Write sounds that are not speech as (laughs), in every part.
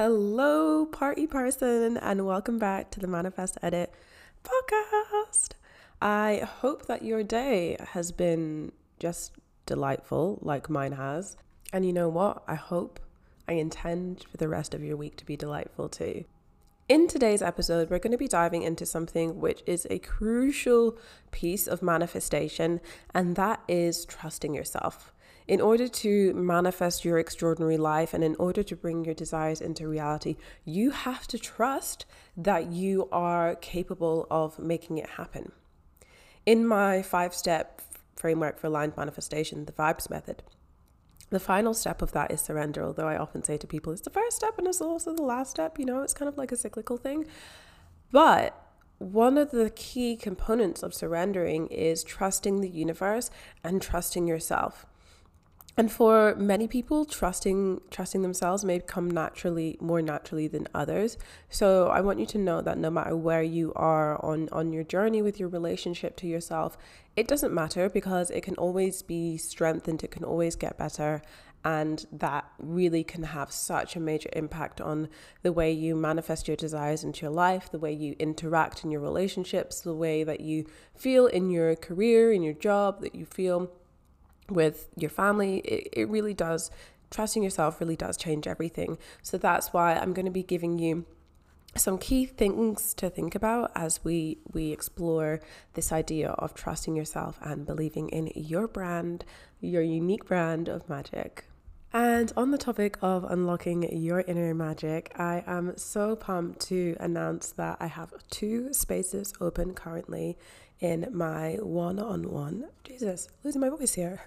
Hello, party person, and welcome back to the Manifest Edit podcast. I hope that your day has been just delightful, like mine has. And you know what? I hope, I intend for the rest of your week to be delightful too. In today's episode, we're going to be diving into something which is a crucial piece of manifestation, and that is trusting yourself. In order to manifest your extraordinary life and in order to bring your desires into reality, you have to trust that you are capable of making it happen. In my five step framework for aligned manifestation, the VIBES method, the final step of that is surrender, although I often say to people it's the first step and it's also the last step, you know, it's kind of like a cyclical thing. But one of the key components of surrendering is trusting the universe and trusting yourself. And for many people, trusting trusting themselves may come naturally more naturally than others. So I want you to know that no matter where you are on on your journey with your relationship to yourself, it doesn't matter because it can always be strengthened, it can always get better, and that really can have such a major impact on the way you manifest your desires into your life, the way you interact in your relationships, the way that you feel in your career, in your job, that you feel with your family, it, it really does. Trusting yourself really does change everything. So that's why I'm going to be giving you some key things to think about as we we explore this idea of trusting yourself and believing in your brand, your unique brand of magic. And on the topic of unlocking your inner magic, I am so pumped to announce that I have two spaces open currently in my one on one. Jesus, losing my voice here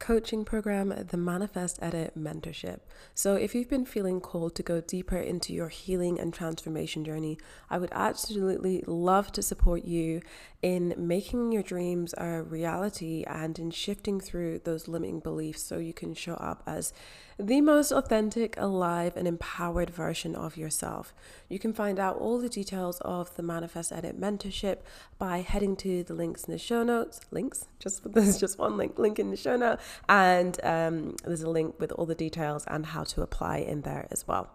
coaching program, the Manifest Edit Mentorship. So, if you've been feeling called to go deeper into your healing and transformation journey, I would absolutely love to support you in making your dreams a reality and in shifting through those limiting beliefs so you can show up as the most authentic, alive, and empowered version of yourself. You can find out all the details of the Manifest Edit mentorship by heading to the links in the show notes. Links, just (laughs) there's just one link, link in the show note, and um, there's a link with all the details and how to apply in there as well.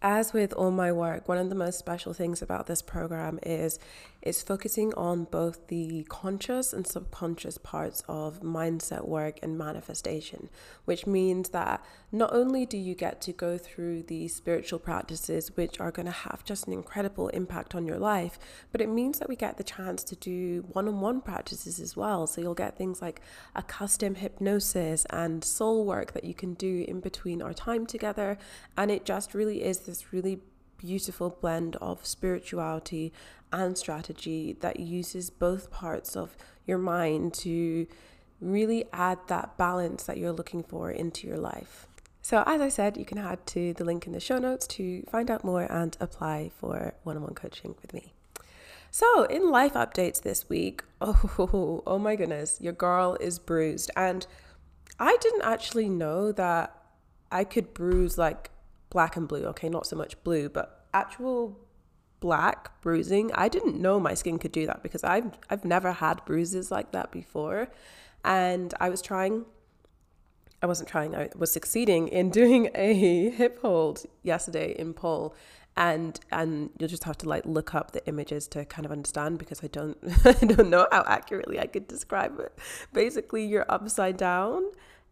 As with all my work, one of the most special things about this program is it's focusing on both the conscious and subconscious parts of mindset work and manifestation, which means that not only do you get to go through the spiritual practices, which are going to have just an incredible impact on your life, but it means that we get the chance to do one on one practices as well. So you'll get things like a custom hypnosis and soul work that you can do in between our time together. And it just really is this really beautiful blend of spirituality and strategy that uses both parts of your mind to really add that balance that you're looking for into your life. So, as I said, you can head to the link in the show notes to find out more and apply for one on one coaching with me. So, in life updates this week, oh, (laughs) oh my goodness, your girl is bruised. And I didn't actually know that I could bruise like black and blue. Okay, not so much blue, but actual black bruising. I didn't know my skin could do that because I've I've never had bruises like that before. And I was trying I wasn't trying, I was succeeding in (laughs) doing a hip hold yesterday in pole. And and you'll just have to like look up the images to kind of understand because I don't (laughs) I don't know how accurately I could describe it. Basically you're upside down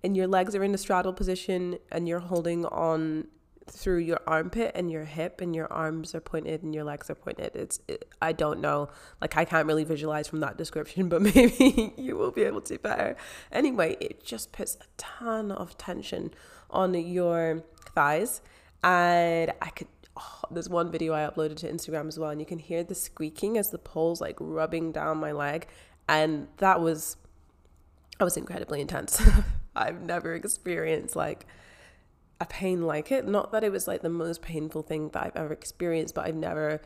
and your legs are in a straddle position and you're holding on through your armpit and your hip and your arms are pointed and your legs are pointed. It's it, i don't know. Like i can't really visualize from that description (laughs) but maybe you will be able to better. Anyway it just puts a ton of tension on your thighs. And i could oh, there's one video i uploaded to instagram as well and you can hear the squeaking as the pole's like rubbing down my leg. And that was that was incredibly intense. (laughs) I've never experienced like a pain like it. Not that it was like the most painful thing that I've ever experienced, but I've never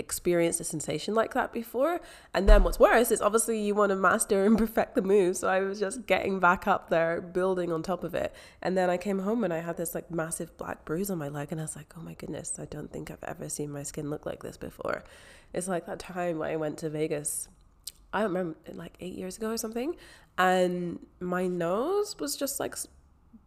experienced a sensation like that before. And then what's worse is obviously you want to master and (laughs) perfect the move. So I was just getting back up there, building on top of it. And then I came home and I had this like massive black bruise on my leg. And I was like, oh my goodness, I don't think I've ever seen my skin look like this before. It's like that time when I went to Vegas. I don't remember, like eight years ago or something. And my nose was just like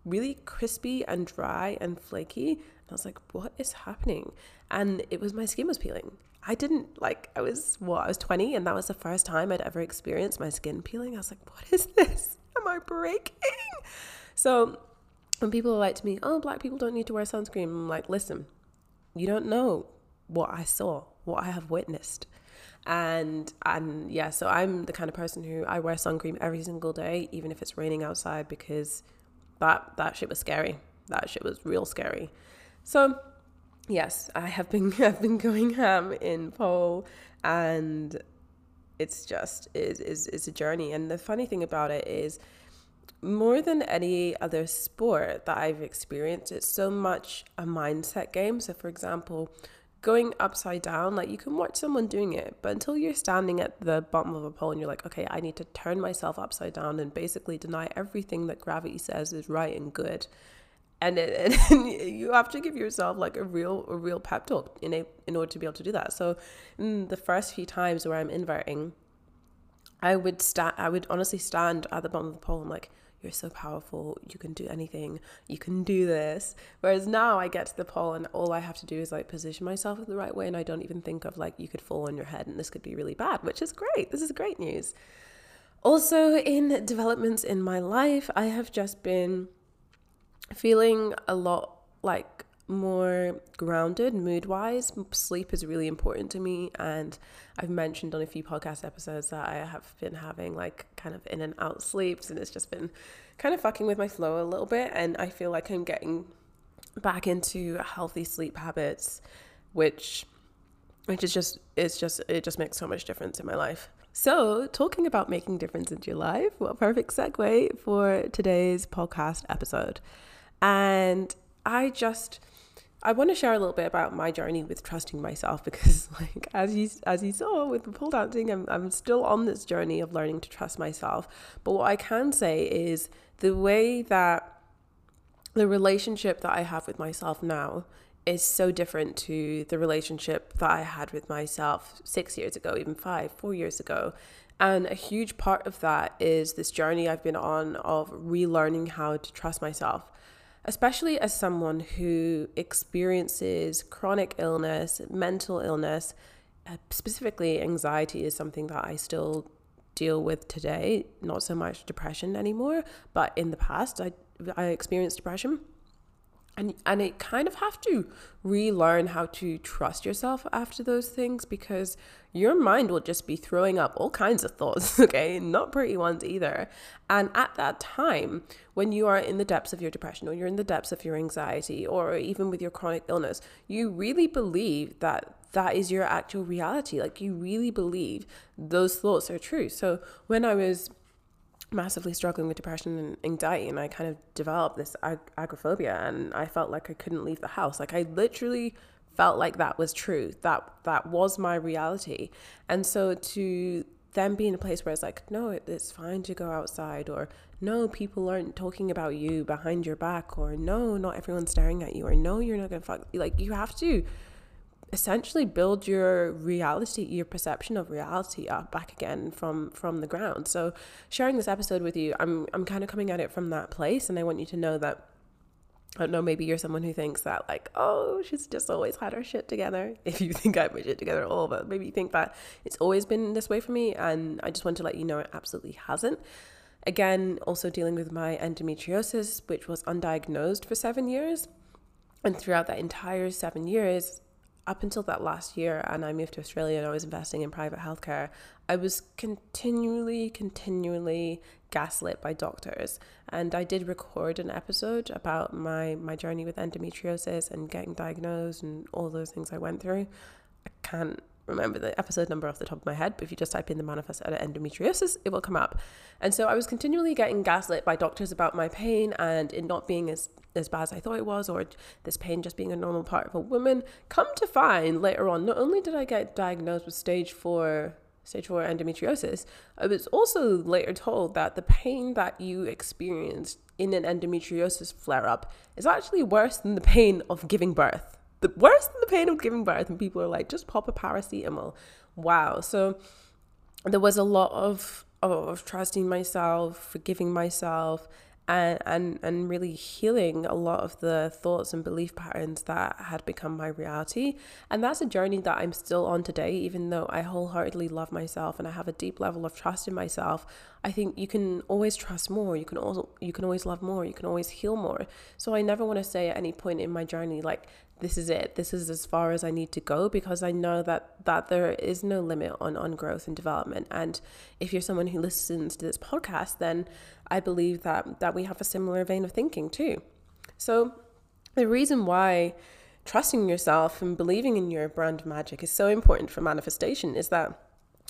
really crispy and dry and flaky. And I was like, what is happening? And it was my skin was peeling. I didn't like, I was, what, I was 20 and that was the first time I'd ever experienced my skin peeling. I was like, what is this? Am I breaking? So when people are like to me, oh, black people don't need to wear sunscreen, I'm like, listen, you don't know what I saw, what I have witnessed. And and yeah, so I'm the kind of person who I wear sun cream every single day, even if it's raining outside, because that that shit was scary. That shit was real scary. So yes, I have been (laughs) I've been going ham in pole and it's just is is is a journey. And the funny thing about it is more than any other sport that I've experienced, it's so much a mindset game. So for example, going upside down, like you can watch someone doing it, but until you're standing at the bottom of a pole and you're like, okay, I need to turn myself upside down and basically deny everything that gravity says is right and good and, it, and (laughs) you have to give yourself like a real a real pep talk in a, in order to be able to do that. So mm, the first few times where I'm inverting, I would stand I would honestly stand at the bottom of the pole and like you're so powerful, you can do anything, you can do this. Whereas now I get to the pole and all I have to do is like position myself in the right way and I don't even think of like you could fall on your head and this could be really bad, which is great. This is great news. Also, in developments in my life, I have just been feeling a lot like more grounded mood wise. Sleep is really important to me. And I've mentioned on a few podcast episodes that I have been having like kind of in and out sleeps, and it's just been kind of fucking with my flow a little bit. And I feel like I'm getting back into healthy sleep habits, which which is just it's just it just makes so much difference in my life. So, talking about making difference into your life, what perfect segue for today's podcast episode. And I just I want to share a little bit about my journey with trusting myself (laughs) because like as you as you saw with the pole dancing I'm I'm still on this journey of learning to trust myself. But what I can say is the way that the relationship that I have with myself now is so different to the relationship that I had with myself 6 years ago, even 5, 4 years ago. And a huge part of that is this journey I've been on of relearning how to trust myself especially as someone who experiences chronic illness, mental illness, uh, specifically anxiety is something that I still deal with today. Not so much depression anymore, but in the past, I I experienced depression and and it kind of have to relearn how to trust yourself after those things because your mind will just be throwing up all kinds of thoughts (laughs) okay? Not pretty ones either. And at that time when you are in the depths of your depression or you're in the depths of your anxiety or even with your chronic illness you really believe that that is your actual reality. Like you really believe those thoughts are true. So when i was massively struggling with depression and anxiety and I kind of developed this ag- agoraphobia and I felt like I couldn't leave the house. Like I literally felt like that was true that that was my reality. And so to then be in a place where it's like no it's fine to go outside or no people aren't talking about you behind your back or no not everyone's staring at you or no you're not gonna fuck like you have to essentially build your reality your perception of reality up back again from from the ground so sharing this episode with you i'm i'm kind of coming at it from that place and i want you to know that I don't know, maybe you're someone who thinks that, like, oh, she's just always had her shit together. (laughs) If you think I have my shit together at all, but maybe you think that it's always been this way for me. And I just want to let you know it absolutely hasn't. Again, also dealing with my endometriosis, which was undiagnosed for seven years. And throughout that entire seven years, up until that last year and I moved to Australia and I was investing in private healthcare, I was continually, continually gaslit by doctors. And I did record an episode about my, my journey with endometriosis and getting diagnosed and all those things I went through. I can't remember the episode number off the top of my head, but if you just type in the manifest edit endometriosis, it will come up. And so I was continually getting gaslit by doctors about my pain and it not being as, as bad as I thought it was, or this pain just being a normal part of a woman. Come to find later on, not only did I get diagnosed with stage four stage four endometriosis, I was also later told that the pain that you experienced in an endometriosis flare up is actually worse than the pain of giving birth the worse than the pain of giving birth. And people are like, just pop a paracetamol. Wow. So there was a lot of of trusting myself, forgiving myself, and and and really healing a lot of the thoughts and belief patterns that had become my reality and that's a journey that I'm still on today even though I wholeheartedly love myself and I have a deep level of trust in myself I think you can always trust more you can also you can always love more you can always heal more. So I never want to say at any point in my journey like this is it this is as far as i need to go because i know that that there is no limit on on growth and development. And if you're someone who listens to this podcast then i believe that that we have a similar vein of thinking too. So the reason why trusting yourself and believing in your brand magic is so important for manifestation is that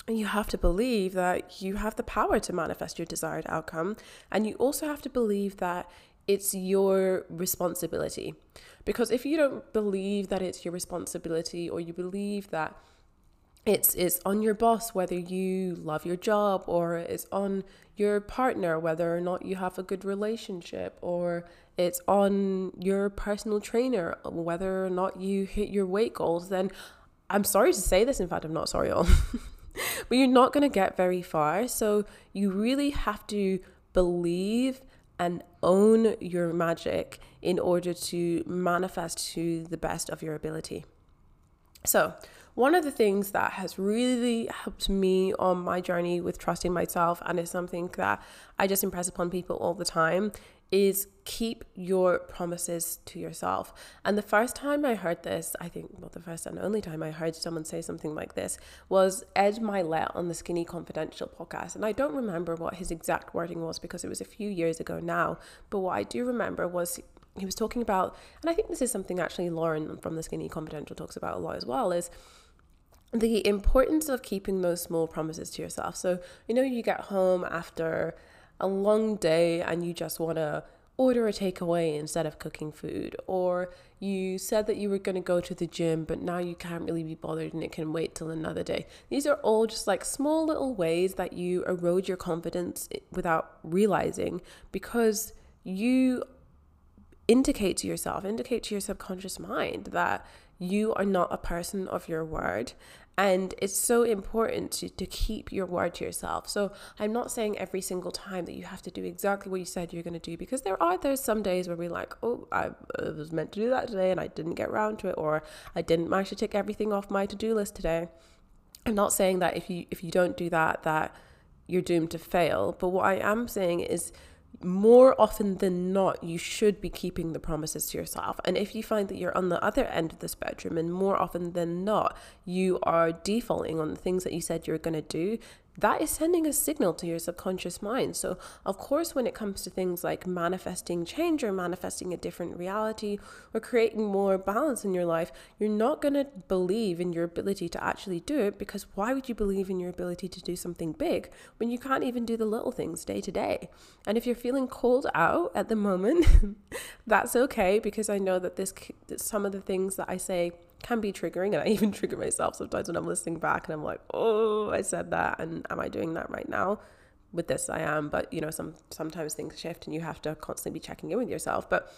you have to believe that you have the power to manifest your desired outcome and you also have to believe that it's your responsibility. Because if you don't believe that it's your responsibility or you believe that it's it's on your boss whether you love your job or it's on your partner whether or not you have a good relationship or it's on your personal trainer whether or not you hit your weight goals then I'm sorry to say this in fact I'm not sorry at all (laughs) (laughs) but you're not going to get very far so you really have to believe and own your magic in order to manifest to the best of your ability. So, one of the things that has really helped me on my journey with trusting myself, and is something that I just impress upon people all the time, is keep your promises to yourself. And the first time I heard this, I think, well, the first and only time I heard someone say something like this was Ed Mylett on the Skinny Confidential podcast. And I don't remember what his exact wording was because it was a few years ago now. But what I do remember was he was talking about, and I think this is something actually Lauryn from the Skinny Confidential talks about a lot as well, is the importance of keeping those small promises to yourself. So, you know, you get home after a long day and you just want to order a takeaway instead of cooking food, or you said that you were going to go to the gym, but now you can't really be bothered and it can wait till another day. These are all just like small little ways that you erode your confidence without realizing because you indicate to yourself, indicate to your subconscious mind that you are not a person of your word and it's so important to, to keep your word to yourself. So I'm not saying every single time that you have to do exactly what you said you're going to do because there are there's some days where we're like, oh, I was meant to do that today and I didn't get around to it, or I didn't manage to tick everything off my to-do list today. I'm not saying that if you if you don't do that that you're doomed to fail, but what I am saying is more often than not, you should be keeping the promises to yourself. And if you find that you're on the other end of the spectrum, and more often than not, you are defaulting on the things that you said you're going to do, that is sending a signal to your subconscious mind. So, of course, when it comes to things like manifesting change or manifesting a different reality or creating more balance in your life, you're not going to believe in your ability to actually do it because why would you believe in your ability to do something big when you can't even do the little things day to day? And if you're feeling cold out at the moment, (laughs) that's okay because I know that this some of the things that I say can be triggering and I (laughs) even trigger myself sometimes when I'm listening back and I'm like, "Oh, I said that and am I doing that right now?" With this I am, but you know, some sometimes things shift and you have to constantly be checking in with yourself. But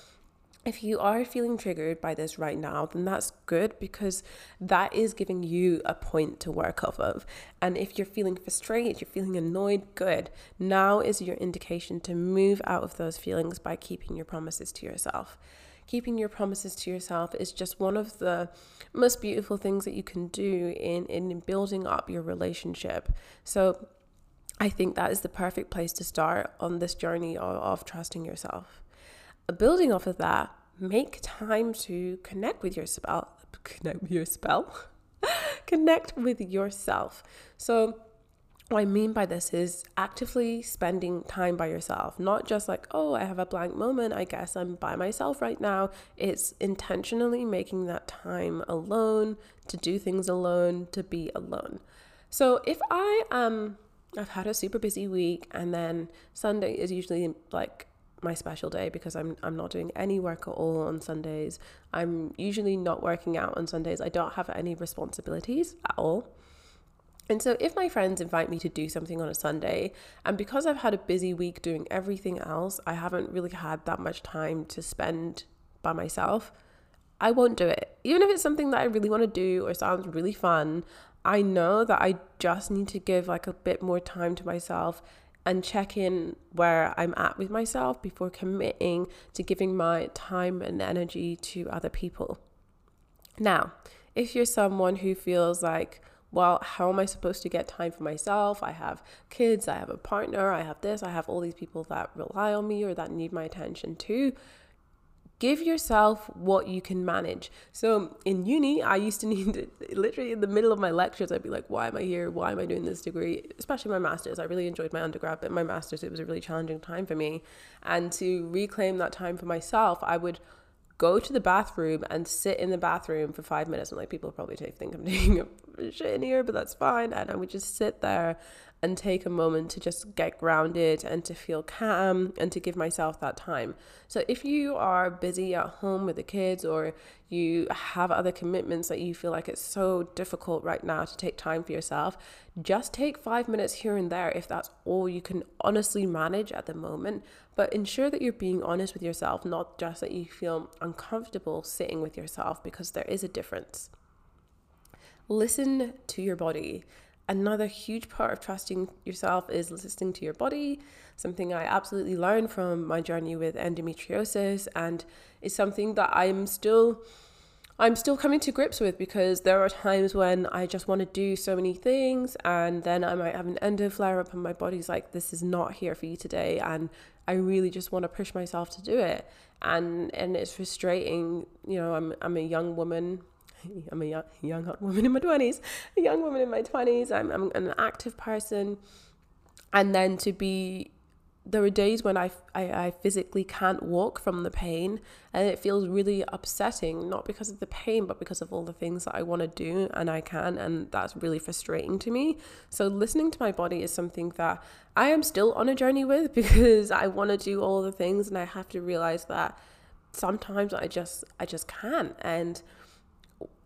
if you are feeling triggered by this right now, then that's good because that is giving you a point to work off of. And if you're feeling frustrated, you're feeling annoyed, good. Now is your indication to move out of those feelings by keeping your promises to yourself keeping your promises to yourself is just one of the most beautiful things that you can do in, in building up your relationship. So I think that is the perfect place to start on this journey of, of trusting yourself. Building off of that, make time to connect with your spell. Connect with your spell. (laughs) connect with yourself. So what I mean by this is actively spending time by yourself, not just like, oh, I have a blank moment, I guess I'm by myself right now. It's intentionally making that time alone, to do things alone, to be alone. So if I um I've had a super busy week and then Sunday is usually like my special day because I'm I'm not doing any work at all on Sundays. I'm usually not working out on Sundays. I don't have any responsibilities at all. And so, if my friends invite me to do something on a Sunday, and because I've had a busy week doing everything else, I haven't really had that much time to spend by myself, I won't do it. Even if it's something that I really want to do or sounds really fun, I know that I just need to give like a bit more time to myself and check in where I'm at with myself before committing to giving my time and energy to other people. Now, if you're someone who feels like, well, how am I supposed to get time for myself? I have kids, I have a partner, I have this, I have all these people that rely on me or that need my attention too. Give yourself what you can manage. So in uni, I used to (laughs) need to, literally in the middle of my lectures, I'd be like, why am I here? Why am I doing this degree? Especially my master's. I really enjoyed my undergrad, but my master's, it was a really challenging time for me. And to reclaim that time for myself, I would go to the bathroom and sit in the bathroom for five minutes. And like people probably think I'm (laughs) doing a shit in here, but that's fine. And I would just sit there and take a moment to just get grounded and to feel calm and to give myself that time. So if you are busy at home with the kids or you have other commitments that you feel like it's so difficult right now to take time for yourself, just take 5 minutes here and there if that's all you can honestly manage at the moment, but ensure that you're being honest with yourself, not just that you feel uncomfortable sitting with yourself because there is a difference. Listen to your body another huge part of trusting yourself is listening to your body, something I absolutely learned from my journey with endometriosis and is something that I'm still I'm still coming to grips with because there are times when I just want to do so many things and then I might have an endo flare up and my body's like this is not here for you today and I really just want to push myself to do it. And and it's frustrating you know I'm I'm a young woman (laughs) I'm a young, young hot woman in my 20s, a young woman in my 20s. I'm, I'm an active person. And then to be, there are days when I, I, I physically can't walk from the pain. And it feels really upsetting, not because of the pain, but because of all the things that I want to do and I can. And that's really frustrating to me. So listening to my body is something that I am still on a journey with (laughs) because I want to do all the things and I have to realize that sometimes I just I just can't and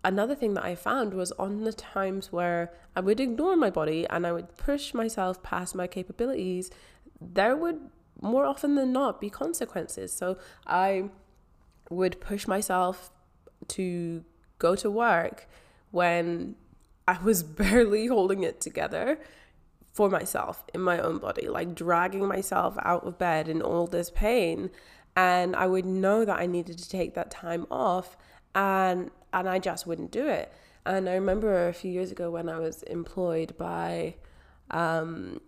another thing that I found was on the times where I would ignore my body and I would push myself past my capabilities, there would more often than not be consequences. So I would push myself to go to work when I was (laughs) barely holding it together for myself in my own body, like dragging myself out of bed in all this pain. And I would know that I needed to take that time off. And and I just wouldn't do it. And I remember a few years ago when I was employed by um,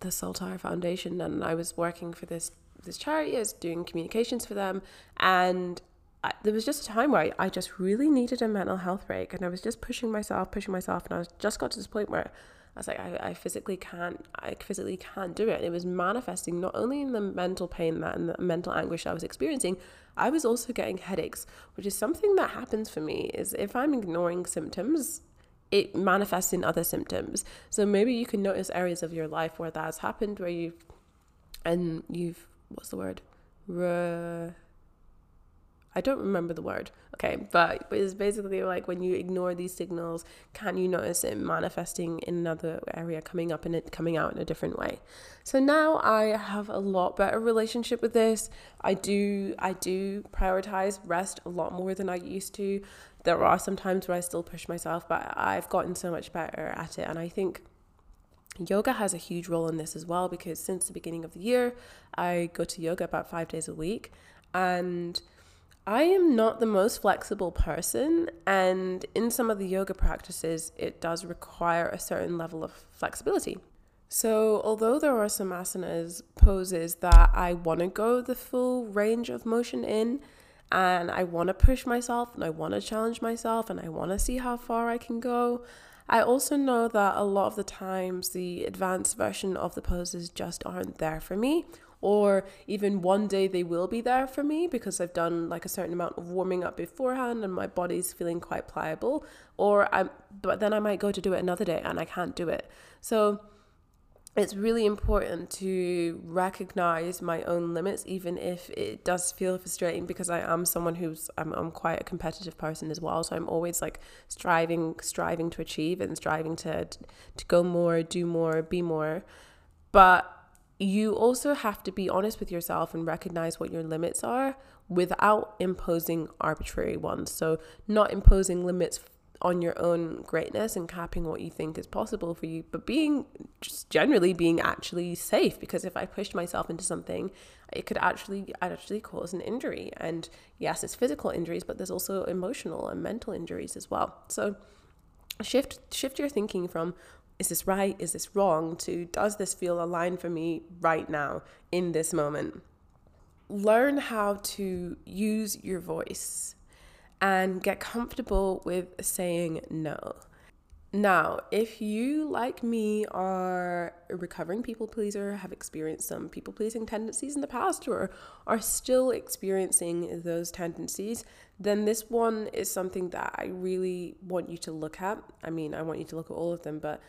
the Saltire Foundation, and I was working for this this charity, I was doing communications for them, and I, there was just a time where I, I just really needed a mental health break, and I was just pushing myself, pushing myself, and I was just got to this point where I was like, I, I physically can't, I physically can't do it. And it was manifesting not only in the mental pain that and the mental anguish I was experiencing, I was also getting headaches, which is something that happens for me. Is if I'm ignoring symptoms, it manifests in other symptoms. So maybe you can notice areas of your life where that's happened, where you've, and you've, what's the word? I don't remember the word. Okay, but it's basically like when you ignore these signals, can you notice it manifesting in another area, coming up and it coming out in a different way? So now I have a lot better relationship with this. I do I do prioritize rest a lot more than I used to. There are some times where I still push myself, but I've gotten so much better at it, and I think yoga has a huge role in this as well because since the beginning of the year, I go to yoga about five days a week, and I am not the most flexible person, and in some of the yoga practices, it does require a certain level of flexibility. So, although there are some asanas, poses that I want to go the full range of motion in, and I want to push myself and I want to challenge myself and I want to see how far I can go, I also know that a lot of the times the advanced version of the poses just aren't there for me. Or even one day they will be there for me because I've done like a certain amount of warming up beforehand and my body's feeling quite pliable. Or I'm, but then I might go to do it another day and I can't do it. So it's really important to recognize my own limits, even if it does feel frustrating, because I am someone who's I'm, I'm quite a competitive person as well. So I'm always like striving, striving to achieve and striving to to go more, do more, be more. But you also have to be honest with yourself and recognize what your limits are without imposing arbitrary ones. So not imposing limits on your own greatness and capping what you think is possible for you, but being just generally being actually safe. Because if I pushed myself into something, it could actually actually cause an injury. And yes, it's physical injuries, but there's also emotional and mental injuries as well. So shift shift your thinking from is this right? Is this wrong? To does this feel aligned for me right now in this moment? Learn how to use your voice and get comfortable with saying no. Now, if you, like me, are a recovering people pleaser, have experienced some people pleasing tendencies in the past, or are still experiencing those tendencies, then this one is something that I really want you to look at. I mean, I want you to look at all of them, but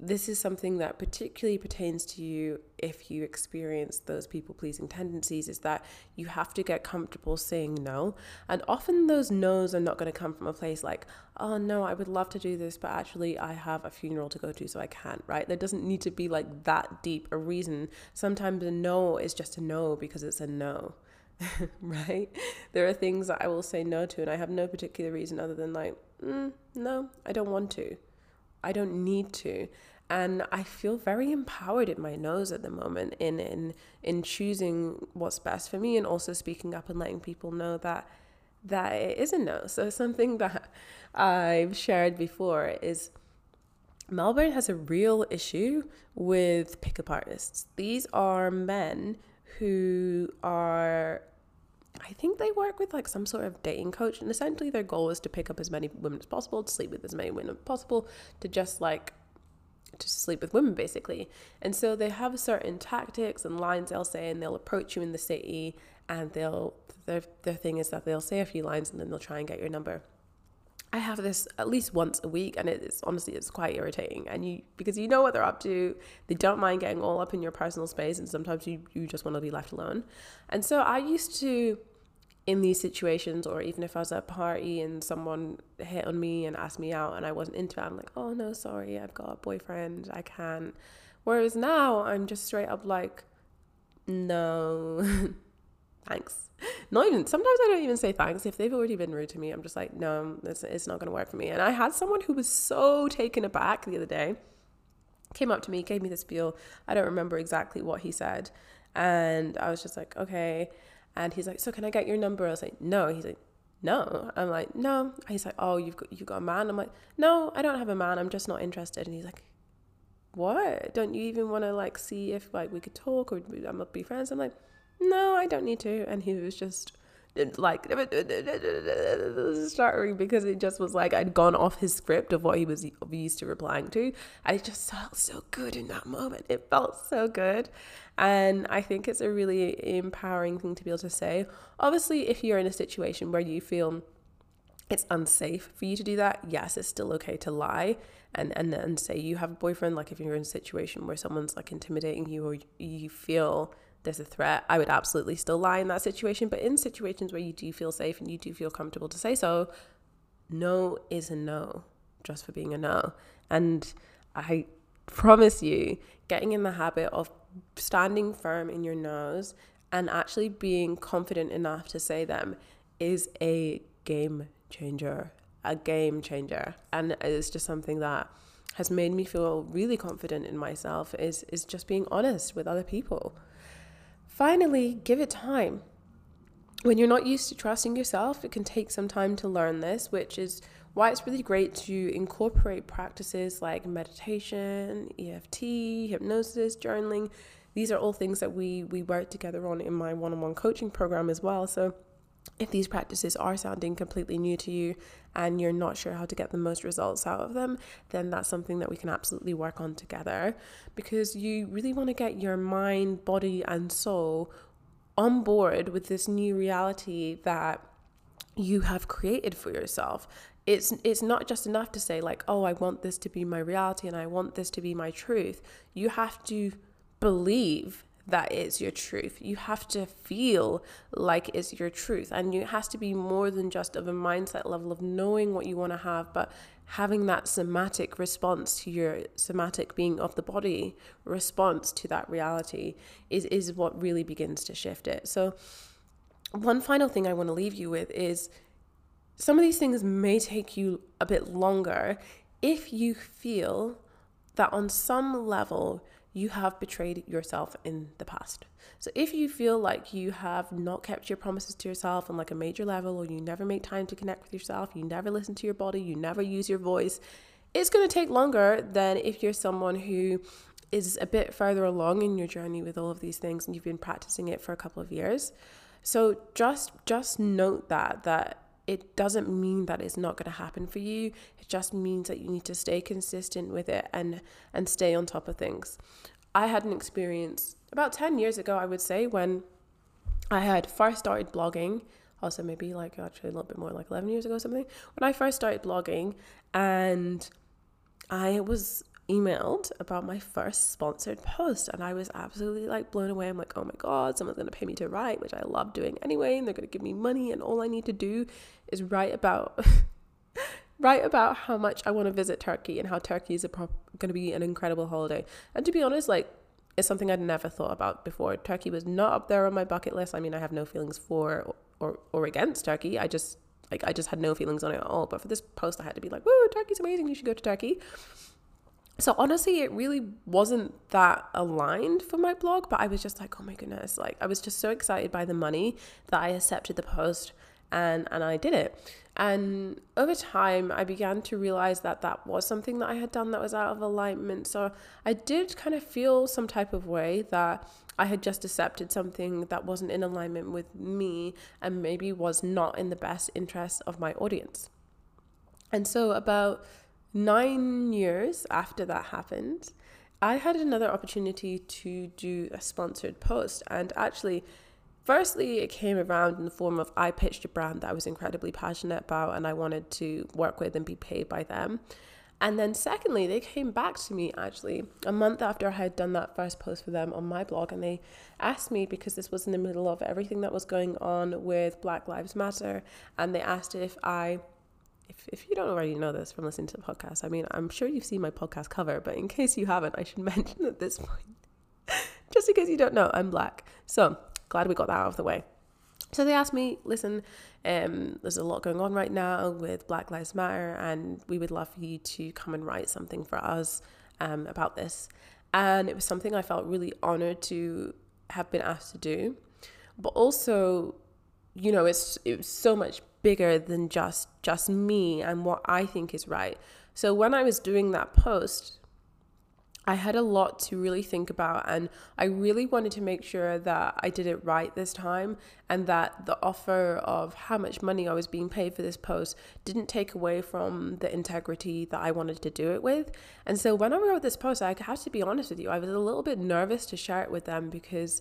this is something that particularly pertains to you if you experience those people pleasing tendencies is that you have to get comfortable saying no. And often those no's are not going to come from a place like, oh no, I would love to do this, but actually I have a funeral to go to, so I can't, right? There doesn't need to be like that deep a reason. Sometimes a no is just a no because it's a no. (laughs) right? There are things that I will say no to, and I have no particular reason other than like, mm, no, I don't want to. I don't need to. And I feel very empowered in my nose at the moment in in in choosing what's best for me and also speaking up and letting people know that that it is a no. So (laughs) something that I've shared before is Melbourne has a real issue with pickup artists. These are men who are I think they work with like some sort of dating coach, and essentially their goal is to pick up as many women as possible, to sleep with as many women as possible, to just like to sleep with women basically. And so they have certain tactics and lines they'll say, and they'll approach you in the city, and they'll their their thing is that they'll say a few lines and then they'll try and get your number. I have this at least once a week, and it's honestly it's quite irritating. And you because you know what they're up to, they don't mind getting all up in your personal space, and sometimes you you just want to be left alone. And so I used to in these situations, or even if I was at a party and someone hit on me and asked me out and I wasn't into it, I'm like, oh no, sorry, I've got a boyfriend, I can't. Whereas now I'm just straight up like, no, (laughs) thanks. Not even, sometimes I don't even say thanks. If they've already been rude to me, I'm just like, no, it's, it's not going to work for me. And I had someone who was so taken aback the other day, came up to me, gave me this spiel. I don't remember exactly what he said. And I was just like, okay. And he's like, so can I get your number? I was like, no. He's like, no. I'm like, no. He's like, oh, you've got, you've got a man? I'm like, no, I don't have a man. I'm just not interested. And he's like, what? Don't you even want to like see if like we could talk or I'm be friends? I'm like, no, I don't need to. And he was just like (laughs) stuttering because it just was like I'd gone off his script of what he was used to replying to. And it just felt so good in that moment. It felt so good. And I think it's a really empowering thing to be able to say. Obviously, if you're in a situation where you feel it's unsafe for you to do that, yes, it's still okay to lie and, and, and say you have a boyfriend. Like if you're in a situation where someone's like intimidating you or you feel there's a threat, I would absolutely still lie in that situation. But in situations where you do feel safe and you do feel comfortable to say so, no is a no, just for being a no. And I promise you, getting in the habit of standing firm in your no's and actually being confident enough to say them is a game changer. A game changer. And it's just something that has made me feel really confident in myself is is just being honest with other people. Finally, give it time. When you're not used to trusting yourself, it can take some time to learn this, which is why it's really great to incorporate practices like meditation, EFT, hypnosis, journaling. These are all things that we we work together on in my one-on-one coaching program as well. So if these practices are sounding completely new to you and you're not sure how to get the most results out of them, then that's something that we can absolutely work on together because you really want to get your mind, body, and soul on board with this new reality that you have created for yourself. It's it's not just enough to say like, "Oh, I want this to be my reality and I want this to be my truth." You have to believe that is your truth. You have to feel like it's your truth. And it has to be more than just of a mindset level of knowing what you want to have, but having that somatic response to your somatic being of the body response to that reality is, is what really begins to shift it. So, one final thing I want to leave you with is some of these things may take you a bit longer if you feel that on some level you have betrayed yourself in the past. So if you feel like you have not kept your promises to yourself on like a major level or you never make time to connect with yourself, you never listen to your body, you never use your voice, it's going to take longer than if you're someone who is a bit further along in your journey with all of these things and you've been practicing it for a couple of years. So just just note that that it doesn't mean that it's not going to happen for you. It just means that you need to stay consistent with it and and stay on top of things. I had an experience about 10 years ago i would say when i had first started blogging also maybe like actually a little bit more like 11 years ago or something when i first started blogging and i was emailed about my first sponsored post and I was absolutely like blown away. I'm like, oh my God, someone's to pay me to write, which I love doing anyway. And they're to give me money. And all I need to do is write about. (laughs) write about how much I want to visit Turkey and how Turkey is going to be an incredible holiday. And to be honest, like it's something I'd never thought about before. Turkey was not up there on my bucket list. I mean, I have no feelings for or, or, or against Turkey. I just like I just had no feelings on it at all. But for this post, I had to be like, "Woo, Turkey's amazing! You should go to Turkey." So honestly it really wasn't that aligned for my blog but i was just like oh my goodness like i was just so excited by the money that i accepted the post and and i did it. And over time i began to realize that that was something that i had done that was out of alignment. So i did kind of feel some type of way that i had just accepted something that wasn't in alignment with me and maybe was not in the best interest of my audience. And so about nine years after that happened, I had another opportunity to do a sponsored post. And actually, firstly, it came around in the form of I pitched a brand that I was incredibly passionate about and I wanted to work with and be paid by them. And then, secondly, they came back to me actually a month after I had done that first post for them on my blog. And they asked me, because this was in the middle of everything that was going on with Black Lives Matter, and they asked if I if, if you don't already know this from listening to the podcast, I mean, I'm sure you've seen my podcast cover, but in case you haven't, I should (laughs) mention at this point, (laughs) just in case you don't know, I'm black. So glad we got that out of the way. So they asked me, listen, um, there's a lot going on right now with Black Lives Matter, and we would love for you to come and write something for us um, about this. And it was something I felt really honored to have been asked to do. But also, you know, it's it was so much bigger than just just me and what I think is right. So when I was doing that post, I had a lot to really think about, and I really wanted to make sure that I did it right this time and that the offer of how much money I was being paid for this post didn't take away from the integrity that I wanted to do it with. And so when I wrote this post, I have to be honest with you, I was a little bit nervous to share it with them because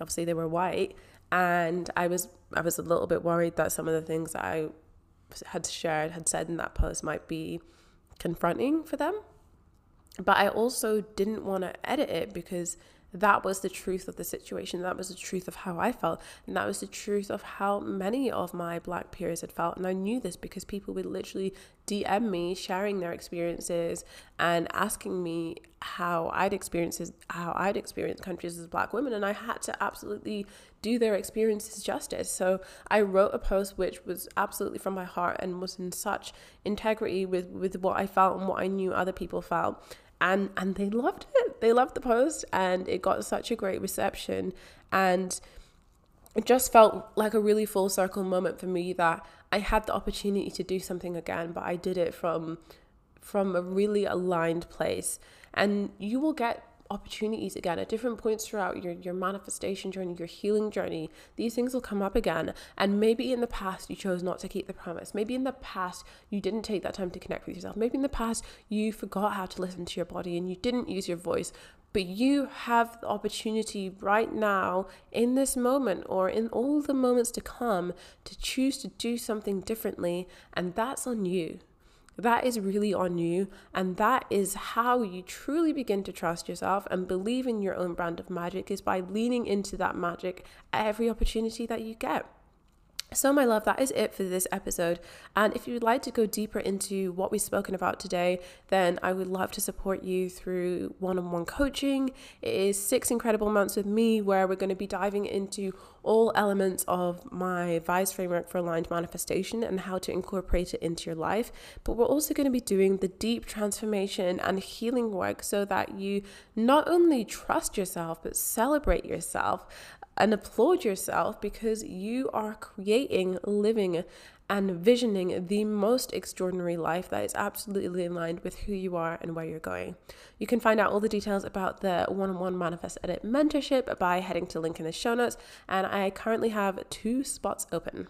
obviously they were white and I was I was a little bit worried that some of the things that I had shared had said in that post might be confronting for them. But I also didn't want to edit it because that was the truth of the situation. That was the truth of how I felt. And that was the truth of how many of my black peers had felt. And I knew this because people would literally DM me, sharing their experiences and asking me how I'd experienced how I'd experienced countries as black women. And I had to absolutely do their experiences justice. So I wrote a post which was absolutely from my heart and was in such integrity with, with what I felt and what I knew other people felt and and they loved it. They loved the post, and it got such a great reception, and it just felt like a really full circle moment for me that I had the opportunity to do something again, but I did it from from a really aligned place. And you will get opportunities again at different points throughout your, your manifestation journey, your healing journey. These things will come up again. And maybe in the past you chose not to keep the promise. Maybe in the past you didn't take that time to connect with yourself. Maybe in the past you forgot how to listen to your body and you didn't use your voice. But you have the opportunity right now, in this moment, or in all the moments to come, to choose to do something differently. And that's on you. That is really on you. And that is how you truly begin to trust yourself and believe in your own brand of magic is by leaning into that magic every opportunity that you get. So, my love, that is it for this episode. And if you would like to go deeper into what we've spoken about today, then I would love to support you through one on one coaching. It is six incredible months with me where we're going to be diving into all elements of my VISE framework for aligned manifestation and how to incorporate it into your life. But we're also going to be doing the deep transformation and healing work so that you not only trust yourself, but celebrate yourself and applaud yourself because you are creating, living, and visioning the most extraordinary life that is absolutely aligned with who you are and where you're going. You can find out all the details about the one on one Manifest Edit mentorship by heading to link in the show notes. And I currently have two spots open.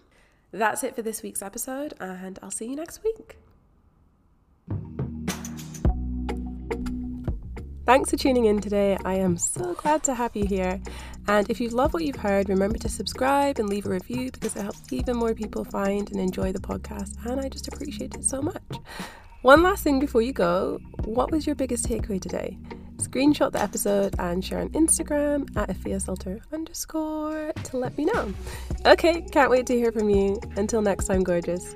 That's it for this week's episode, and I'll see you next week. Thanks for tuning in today. I am so glad to have you here. And if you love what you've heard, remember to subscribe and leave a review because it helps even more people find and enjoy the podcast. And I just appreciate it so much. One last thing before you go what was your biggest takeaway today? Screenshot the episode and share on Instagram at Sulter underscore to let me know. Okay, can't wait to hear from you. Until next time, gorgeous.